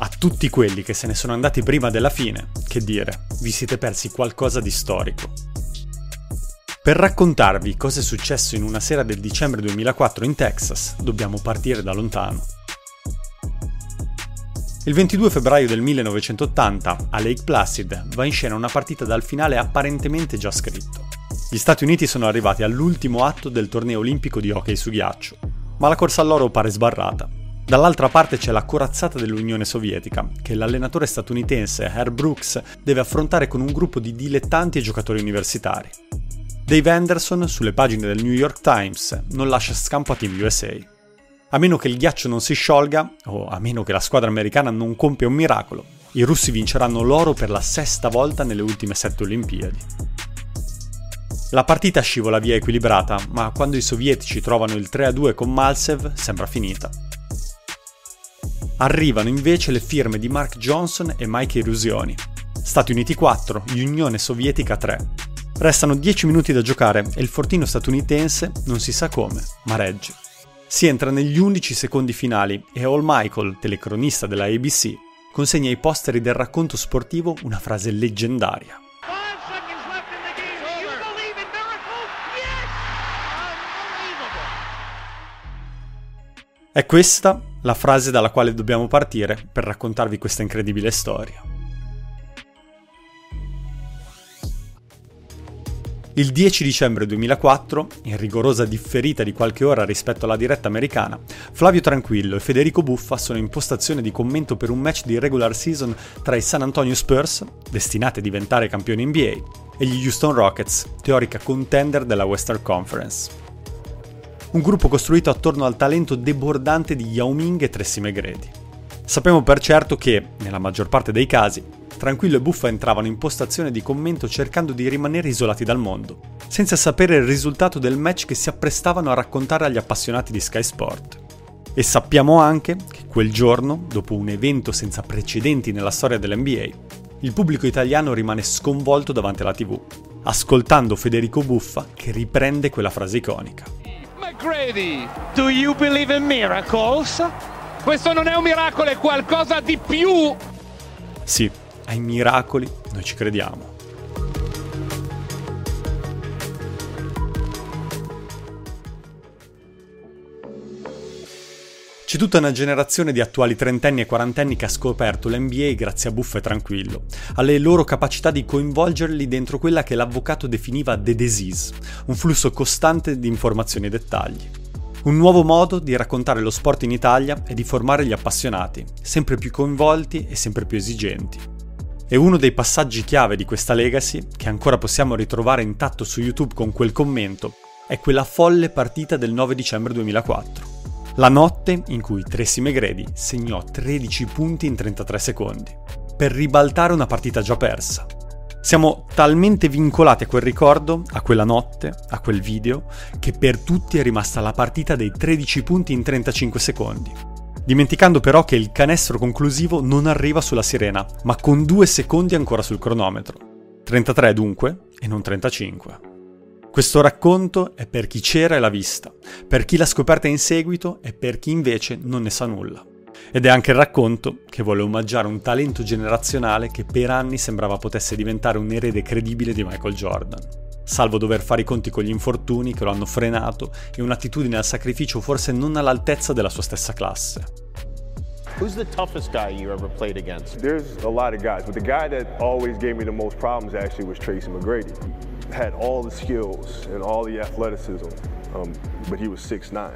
A tutti quelli che se ne sono andati prima della fine, che dire, vi siete persi qualcosa di storico. Per raccontarvi cosa è successo in una sera del dicembre 2004 in Texas, dobbiamo partire da lontano. Il 22 febbraio del 1980, a Lake Placid, va in scena una partita dal finale apparentemente già scritto. Gli Stati Uniti sono arrivati all'ultimo atto del torneo olimpico di hockey su ghiaccio, ma la corsa all'oro pare sbarrata. Dall'altra parte c'è la corazzata dell'Unione Sovietica, che l'allenatore statunitense Herb Brooks deve affrontare con un gruppo di dilettanti e giocatori universitari. Dave Anderson, sulle pagine del New York Times, non lascia scampo a Team USA. A meno che il ghiaccio non si sciolga, o a meno che la squadra americana non compia un miracolo, i russi vinceranno l'oro per la sesta volta nelle ultime sette Olimpiadi. La partita scivola via equilibrata, ma quando i sovietici trovano il 3-2 con Malsev sembra finita. Arrivano invece le firme di Mark Johnson e Mike Erusioni. Stati Uniti 4, Unione Sovietica 3. Restano 10 minuti da giocare e il fortino statunitense, non si sa come, ma regge. Si entra negli 11 secondi finali e All Michael, telecronista della ABC, consegna ai posteri del racconto sportivo una frase leggendaria. È questa la frase dalla quale dobbiamo partire per raccontarvi questa incredibile storia. Il 10 dicembre 2004, in rigorosa differita di qualche ora rispetto alla diretta americana, Flavio Tranquillo e Federico Buffa sono in postazione di commento per un match di regular season tra i San Antonio Spurs, destinati a diventare campioni NBA, e gli Houston Rockets, teorica contender della Western Conference. Un gruppo costruito attorno al talento debordante di Yao Ming e Tracy McGrady. Sappiamo per certo che, nella maggior parte dei casi, Tranquillo e Buffa entravano in postazione di commento cercando di rimanere isolati dal mondo, senza sapere il risultato del match che si apprestavano a raccontare agli appassionati di Sky Sport. E sappiamo anche che quel giorno, dopo un evento senza precedenti nella storia dell'NBA, il pubblico italiano rimane sconvolto davanti alla TV, ascoltando Federico Buffa che riprende quella frase iconica. McGrady, do you believe in miracles? Questo non è un miracolo, è qualcosa di più. Sì, ai miracoli noi ci crediamo. C'è tutta una generazione di attuali trentenni e quarantenni che ha scoperto l'NBA grazie a Buff e Tranquillo, alle loro capacità di coinvolgerli dentro quella che l'avvocato definiva The Disease, un flusso costante di informazioni e dettagli. Un nuovo modo di raccontare lo sport in Italia e di formare gli appassionati, sempre più coinvolti e sempre più esigenti. E uno dei passaggi chiave di questa legacy, che ancora possiamo ritrovare intatto su YouTube con quel commento, è quella folle partita del 9 dicembre 2004. La notte in cui Tracy McGrady segnò 13 punti in 33 secondi, per ribaltare una partita già persa. Siamo talmente vincolati a quel ricordo, a quella notte, a quel video, che per tutti è rimasta la partita dei 13 punti in 35 secondi, dimenticando però che il canestro conclusivo non arriva sulla sirena, ma con due secondi ancora sul cronometro. 33 dunque, e non 35. Questo racconto è per chi c'era e l'ha vista, per chi l'ha scoperta in seguito e per chi invece non ne sa nulla. Ed è anche il racconto che vuole omaggiare un talento generazionale che per anni sembrava potesse diventare un erede credibile di Michael Jordan salvo dover fare i conti con gli infortuni che lo hanno frenato e un'attitudine al sacrificio forse non all'altezza della sua stessa classe. Who's the toughest guy you ever played against? There's a lot of guys, but the guy that always gave me the most problems actually was Tracy McGrady. Had all the skills and all the athleticism, um, but he was 6'9".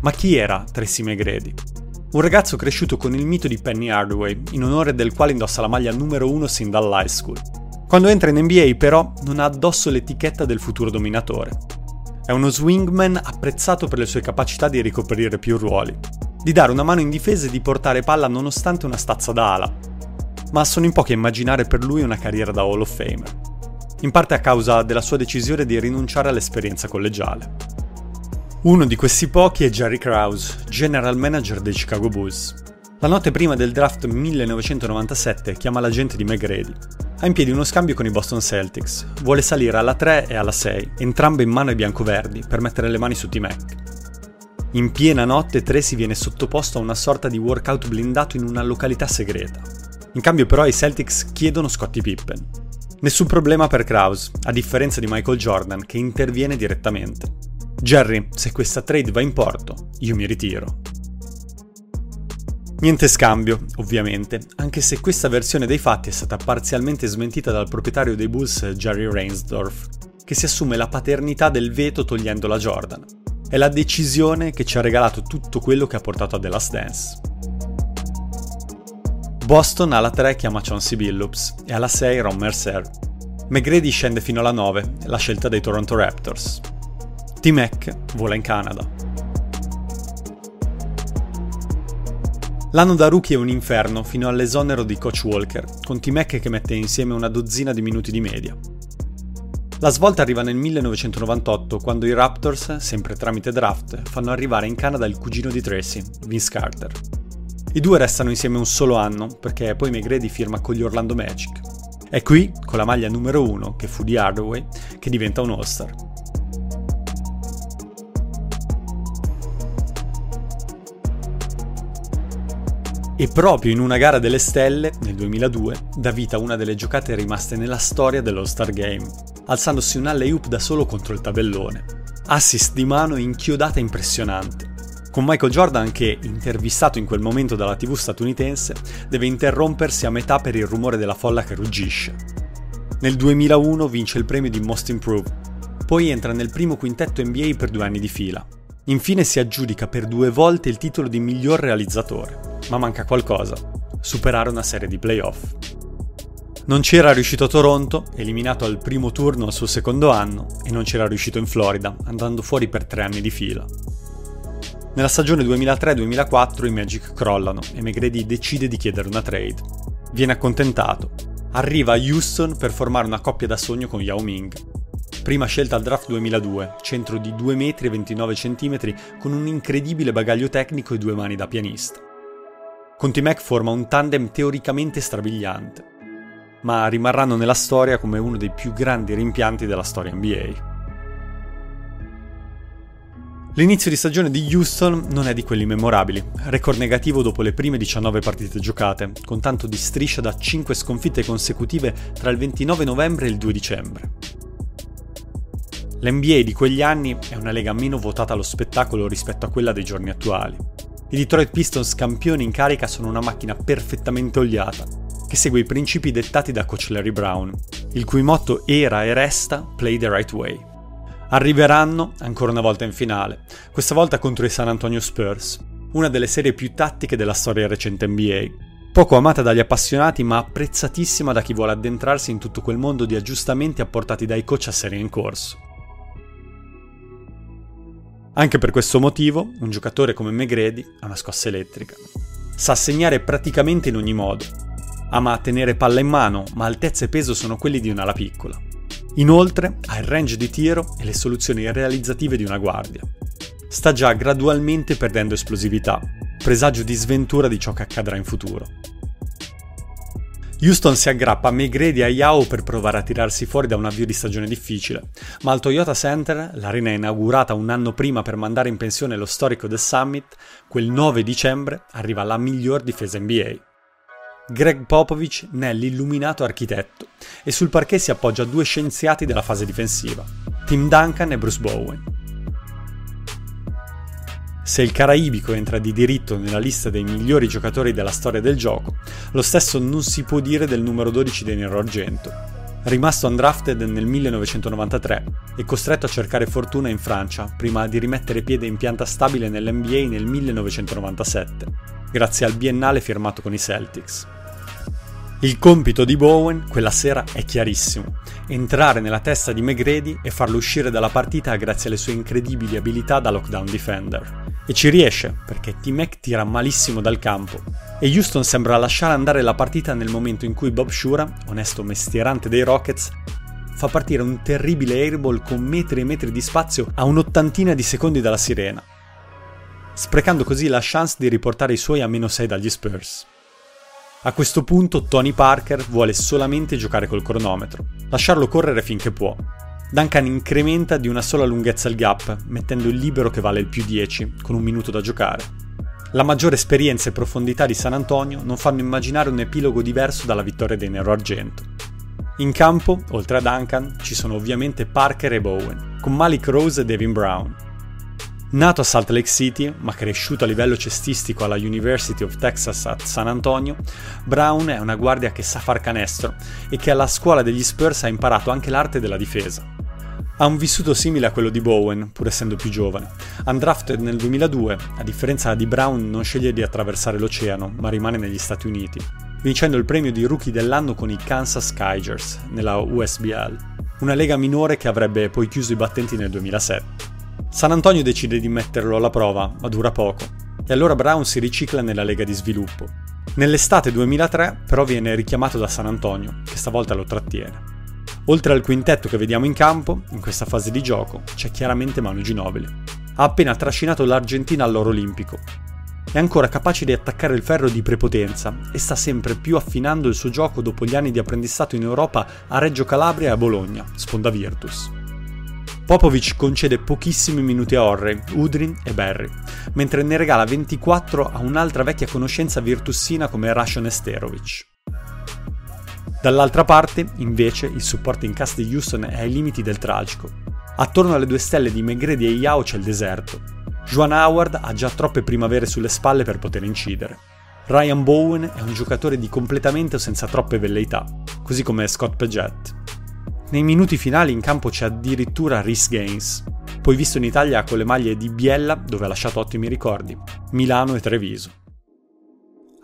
Ma chi era Tracy McGrady? Un ragazzo cresciuto con il mito di Penny Hardaway, in onore del quale indossa la maglia numero uno sin dall'high school. Quando entra in NBA però non ha addosso l'etichetta del futuro dominatore. È uno swingman apprezzato per le sue capacità di ricoprire più ruoli, di dare una mano in difesa e di portare palla nonostante una stazza da ala. Ma sono in pochi a immaginare per lui una carriera da Hall of Famer, in parte a causa della sua decisione di rinunciare all'esperienza collegiale. Uno di questi pochi è Jerry Krause, general manager dei Chicago Bulls. La notte prima del draft 1997 chiama l'agente di McGrady. Ha in piedi uno scambio con i Boston Celtics. Vuole salire alla 3 e alla 6, entrambe in mano ai biancoverdi, per mettere le mani su T-Mac. In piena notte Tracy viene sottoposto a una sorta di workout blindato in una località segreta. In cambio però i Celtics chiedono Scottie Pippen. Nessun problema per Kraus, a differenza di Michael Jordan che interviene direttamente. Jerry, se questa trade va in porto, io mi ritiro. Niente scambio, ovviamente, anche se questa versione dei fatti è stata parzialmente smentita dal proprietario dei Bulls Jerry Reinsdorf, che si assume la paternità del veto togliendo la Jordan. È la decisione che ci ha regalato tutto quello che ha portato a The Last Dance. Boston alla 3 chiama Chauncey Billups e alla 6 Ron Mercer. McGrady scende fino alla 9, la scelta dei Toronto Raptors. T-Mac vola in Canada. L'anno da rookie è un inferno fino all'esonero di Coach Walker, con T-Mac che mette insieme una dozzina di minuti di media. La svolta arriva nel 1998 quando i Raptors, sempre tramite draft, fanno arrivare in Canada il cugino di Tracy, Vince Carter. I due restano insieme un solo anno perché poi McGrady firma con gli Orlando Magic. È qui, con la maglia numero uno, che fu di Hardaway, che diventa un All-Star. E proprio in una gara delle stelle, nel 2002, dà vita a una delle giocate rimaste nella storia dell'All-Star Game, alzandosi un alley-oop da solo contro il tabellone. Assist di mano inchiodata impressionante. Con Michael Jordan che, intervistato in quel momento dalla TV statunitense, deve interrompersi a metà per il rumore della folla che ruggisce. Nel 2001 vince il premio di Most Improved, poi entra nel primo quintetto NBA per due anni di fila. Infine si aggiudica per due volte il titolo di miglior realizzatore ma manca qualcosa, superare una serie di playoff. Non c'era riuscito a Toronto, eliminato al primo turno al suo secondo anno, e non c'era riuscito in Florida, andando fuori per tre anni di fila. Nella stagione 2003-2004 i Magic crollano e McGrady decide di chiedere una trade. Viene accontentato. Arriva a Houston per formare una coppia da sogno con Yao Ming. Prima scelta al draft 2002, centro di 2,29 m con un incredibile bagaglio tecnico e due mani da pianista. Con T-Mac forma un tandem teoricamente strabiliante, ma rimarranno nella storia come uno dei più grandi rimpianti della storia NBA. L'inizio di stagione di Houston non è di quelli memorabili, record negativo dopo le prime 19 partite giocate, con tanto di striscia da 5 sconfitte consecutive tra il 29 novembre e il 2 dicembre. L'NBA di quegli anni è una lega meno votata allo spettacolo rispetto a quella dei giorni attuali. I Detroit Pistons campioni in carica sono una macchina perfettamente oliata, che segue i principi dettati da coach Larry Brown, il cui motto era e resta Play the right way. Arriveranno ancora una volta in finale, questa volta contro i San Antonio Spurs, una delle serie più tattiche della storia recente NBA. Poco amata dagli appassionati ma apprezzatissima da chi vuole addentrarsi in tutto quel mondo di aggiustamenti apportati dai coach a serie in corso. Anche per questo motivo, un giocatore come McGrady ha una scossa elettrica. Sa segnare praticamente in ogni modo. Ama tenere palla in mano, ma altezza e peso sono quelli di un'ala piccola. Inoltre ha il range di tiro e le soluzioni realizzative di una guardia. Sta già gradualmente perdendo esplosività, presagio di sventura di ciò che accadrà in futuro. Houston si aggrappa a McGrady e a Yao per provare a tirarsi fuori da un avvio di stagione difficile, ma al Toyota Center, l'arena inaugurata un anno prima per mandare in pensione lo storico The Summit, quel 9 dicembre arriva la miglior difesa NBA. Greg Popovich ne è l'illuminato architetto e sul parquet si appoggia due scienziati della fase difensiva, Tim Duncan e Bruce Bowen. Se il caraibico entra di diritto nella lista dei migliori giocatori della storia del gioco, lo stesso non si può dire del numero 12 dei Nero Argento. Rimasto undrafted nel 1993 e costretto a cercare fortuna in Francia prima di rimettere piede in pianta stabile nell'NBA nel 1997, grazie al biennale firmato con i Celtics. Il compito di Bowen quella sera è chiarissimo, entrare nella testa di McGrady e farlo uscire dalla partita grazie alle sue incredibili abilità da lockdown defender. E ci riesce, perché T-Mac tira malissimo dal campo. E Houston sembra lasciare andare la partita nel momento in cui Bob Shura, onesto mestierante dei Rockets, fa partire un terribile airball con metri e metri di spazio a un'ottantina di secondi dalla sirena, sprecando così la chance di riportare i suoi a meno 6 dagli Spurs. A questo punto Tony Parker vuole solamente giocare col cronometro, lasciarlo correre finché può. Duncan incrementa di una sola lunghezza il gap, mettendo il libero che vale il più 10, con un minuto da giocare. La maggiore esperienza e profondità di San Antonio non fanno immaginare un epilogo diverso dalla vittoria dei Nero Argento. In campo, oltre a Duncan, ci sono ovviamente Parker e Bowen, con Malik Rose e Devin Brown, Nato a Salt Lake City, ma cresciuto a livello cestistico alla University of Texas a San Antonio, Brown è una guardia che sa far canestro e che alla scuola degli Spurs ha imparato anche l'arte della difesa. Ha un vissuto simile a quello di Bowen, pur essendo più giovane. Undrafted nel 2002, a differenza di Brown non sceglie di attraversare l'oceano, ma rimane negli Stati Uniti, vincendo il premio di rookie dell'anno con i Kansas Skygers nella USBL, una lega minore che avrebbe poi chiuso i battenti nel 2007. San Antonio decide di metterlo alla prova, ma dura poco, e allora Brown si ricicla nella Lega di Sviluppo. Nell'estate 2003 però viene richiamato da San Antonio, che stavolta lo trattiene. Oltre al quintetto che vediamo in campo, in questa fase di gioco, c'è chiaramente Manu Ginobili. Ha appena trascinato l'Argentina all'oro olimpico. È ancora capace di attaccare il ferro di prepotenza e sta sempre più affinando il suo gioco dopo gli anni di apprendistato in Europa a Reggio Calabria e a Bologna, sponda Virtus. Popovic concede pochissimi minuti a Orre, Udrin e Barry, mentre ne regala 24 a un'altra vecchia conoscenza virtussina come Rashon Esterovic. Dall'altra parte, invece, il supporto in cast di Houston è ai limiti del tragico. Attorno alle due stelle di Megredi e Yao c'è il deserto. Juan Howard ha già troppe primavere sulle spalle per poter incidere. Ryan Bowen è un giocatore di completamento senza troppe velleità, così come Scott Paget. Nei minuti finali in campo c'è addirittura Rhys Gaines, poi visto in Italia con le maglie di Biella, dove ha lasciato ottimi ricordi, Milano e Treviso.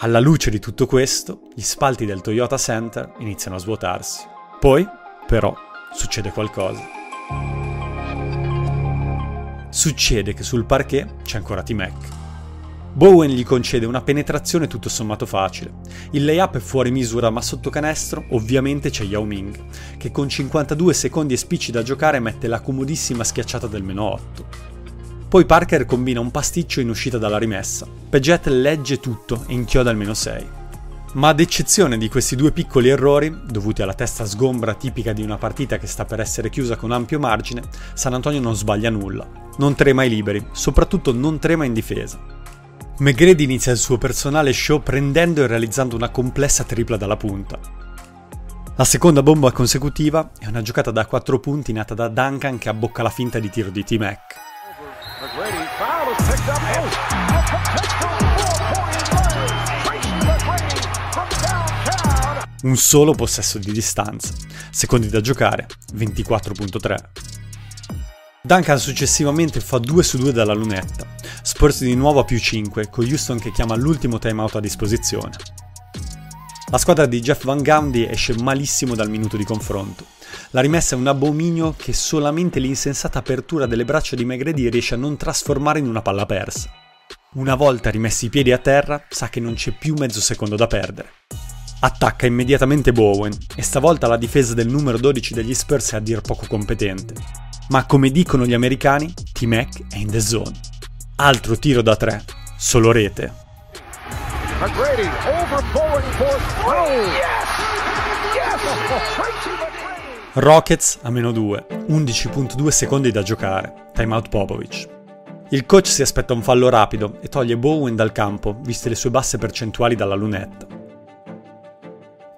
Alla luce di tutto questo, gli spalti del Toyota Center iniziano a svuotarsi. Poi, però, succede qualcosa. Succede che sul parquet c'è ancora T-Mac. Bowen gli concede una penetrazione tutto sommato facile. Il layup è fuori misura, ma sotto canestro ovviamente c'è Yao Ming, che con 52 secondi e spicci da giocare mette la comodissima schiacciata del meno 8. Poi Parker combina un pasticcio in uscita dalla rimessa. Paget legge tutto e inchioda il meno 6. Ma ad eccezione di questi due piccoli errori, dovuti alla testa sgombra tipica di una partita che sta per essere chiusa con ampio margine, San Antonio non sbaglia nulla. Non trema ai liberi, soprattutto non trema in difesa. McGrady inizia il suo personale show prendendo e realizzando una complessa tripla dalla punta. La seconda bomba consecutiva è una giocata da 4 punti nata da Duncan che abbocca la finta di tiro di T-Mac. Un solo possesso di distanza, secondi da giocare, 24.3. Duncan successivamente fa 2 su 2 dalla lunetta, Spurs di nuovo a più 5, con Houston che chiama l'ultimo timeout a disposizione. La squadra di Jeff Van Gundy esce malissimo dal minuto di confronto. La rimessa è un abominio che solamente l'insensata apertura delle braccia di Megredi riesce a non trasformare in una palla persa. Una volta rimessi i piedi a terra, sa che non c'è più mezzo secondo da perdere. Attacca immediatamente Bowen e stavolta la difesa del numero 12 degli Spurs è a dir poco competente ma come dicono gli americani, T-Mac è in the zone. Altro tiro da tre, solo rete. Rockets a meno 2, 11.2 secondi da giocare, timeout Popovic. Il coach si aspetta un fallo rapido e toglie Bowen dal campo, viste le sue basse percentuali dalla lunetta.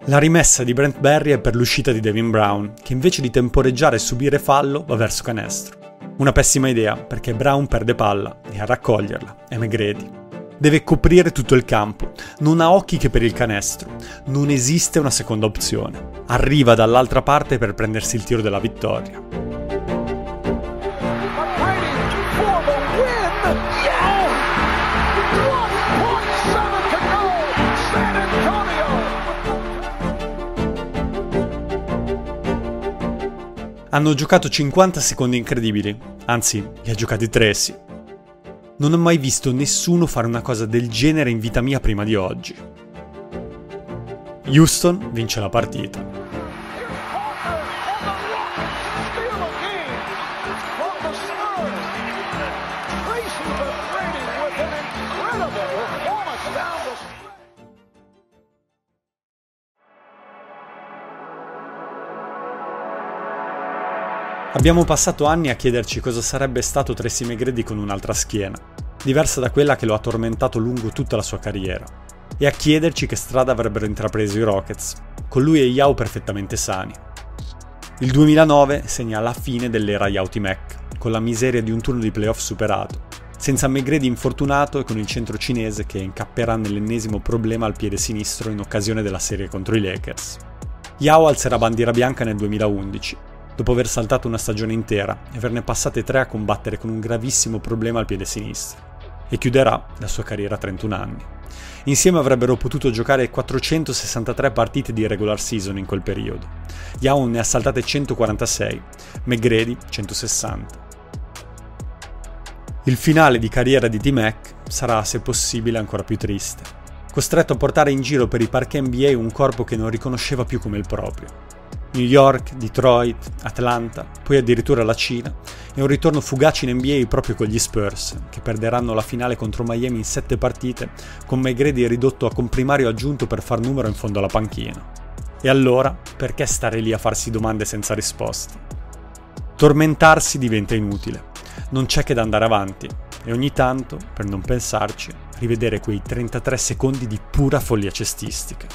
La rimessa di Brent Berry è per l'uscita di Devin Brown, che invece di temporeggiare e subire fallo va verso canestro. Una pessima idea, perché Brown perde palla e a raccoglierla è Megredi. Deve coprire tutto il campo, non ha occhi che per il canestro, non esiste una seconda opzione. Arriva dall'altra parte per prendersi il tiro della vittoria. Hanno giocato 50 secondi incredibili, anzi, li ha giocati tre sì. Non ho mai visto nessuno fare una cosa del genere in vita mia prima di oggi. Houston vince la partita. Abbiamo passato anni a chiederci cosa sarebbe stato Tracy McGrady con un'altra schiena, diversa da quella che lo ha tormentato lungo tutta la sua carriera, e a chiederci che strada avrebbero intrapreso i Rockets, con lui e Yao perfettamente sani. Il 2009 segna la fine dell'era Yauti Mac, con la miseria di un turno di playoff superato, senza McGrady infortunato e con il centro cinese che incapperà nell'ennesimo problema al piede sinistro in occasione della serie contro i Lakers. Yao alzerà bandiera bianca nel 2011 dopo aver saltato una stagione intera e averne passate tre a combattere con un gravissimo problema al piede sinistro, e chiuderà la sua carriera a 31 anni. Insieme avrebbero potuto giocare 463 partite di regular season in quel periodo. Young ne ha saltate 146, McGrady 160. Il finale di carriera di D-Mac sarà, se possibile, ancora più triste. Costretto a portare in giro per i parchi NBA un corpo che non riconosceva più come il proprio. New York, Detroit, Atlanta, poi addirittura la Cina, e un ritorno fugace in NBA proprio con gli Spurs, che perderanno la finale contro Miami in sette partite, con McGrady ridotto a comprimario aggiunto per far numero in fondo alla panchina. E allora, perché stare lì a farsi domande senza risposte? Tormentarsi diventa inutile, non c'è che da andare avanti, e ogni tanto, per non pensarci, rivedere quei 33 secondi di pura follia cestistica.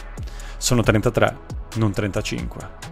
Sono 33, non 35.